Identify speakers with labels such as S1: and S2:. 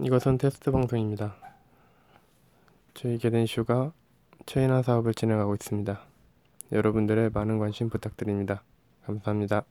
S1: 이것은 테스트 방송입니다. 저희 게덴슈가 체인화 사업을 진행하고 있습니다. 여러분들의 많은 관심 부탁드립니다. 감사합니다.